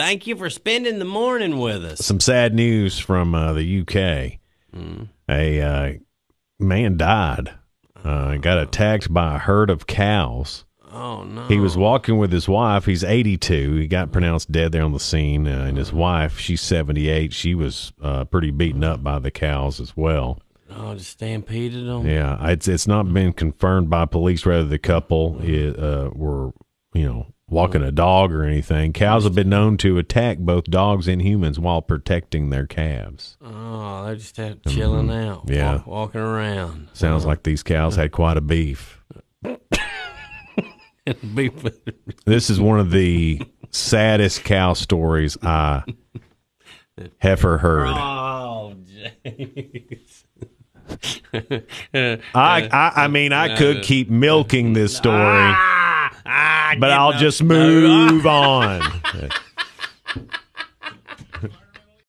Thank you for spending the morning with us. Some sad news from uh, the UK. Mm. A uh, man died. Uh, got attacked by a herd of cows. Oh no. He was walking with his wife. He's 82. He got pronounced dead there on the scene. Uh, and his wife, she's 78. She was uh, pretty beaten up by the cows as well. Oh, just stampeded them. Yeah, it's it's not been confirmed by police whether the couple uh, were walking a dog or anything. Cows have been known to attack both dogs and humans while protecting their calves. Oh, they're just out chilling out. Mm-hmm. Yeah. walk- walking around. Sounds like these cows had quite a beef. Beef. This is one of the saddest cow stories I have ever heard. oh, jeez. I, I I mean I could keep milking this story, Ah, but I'll just move on.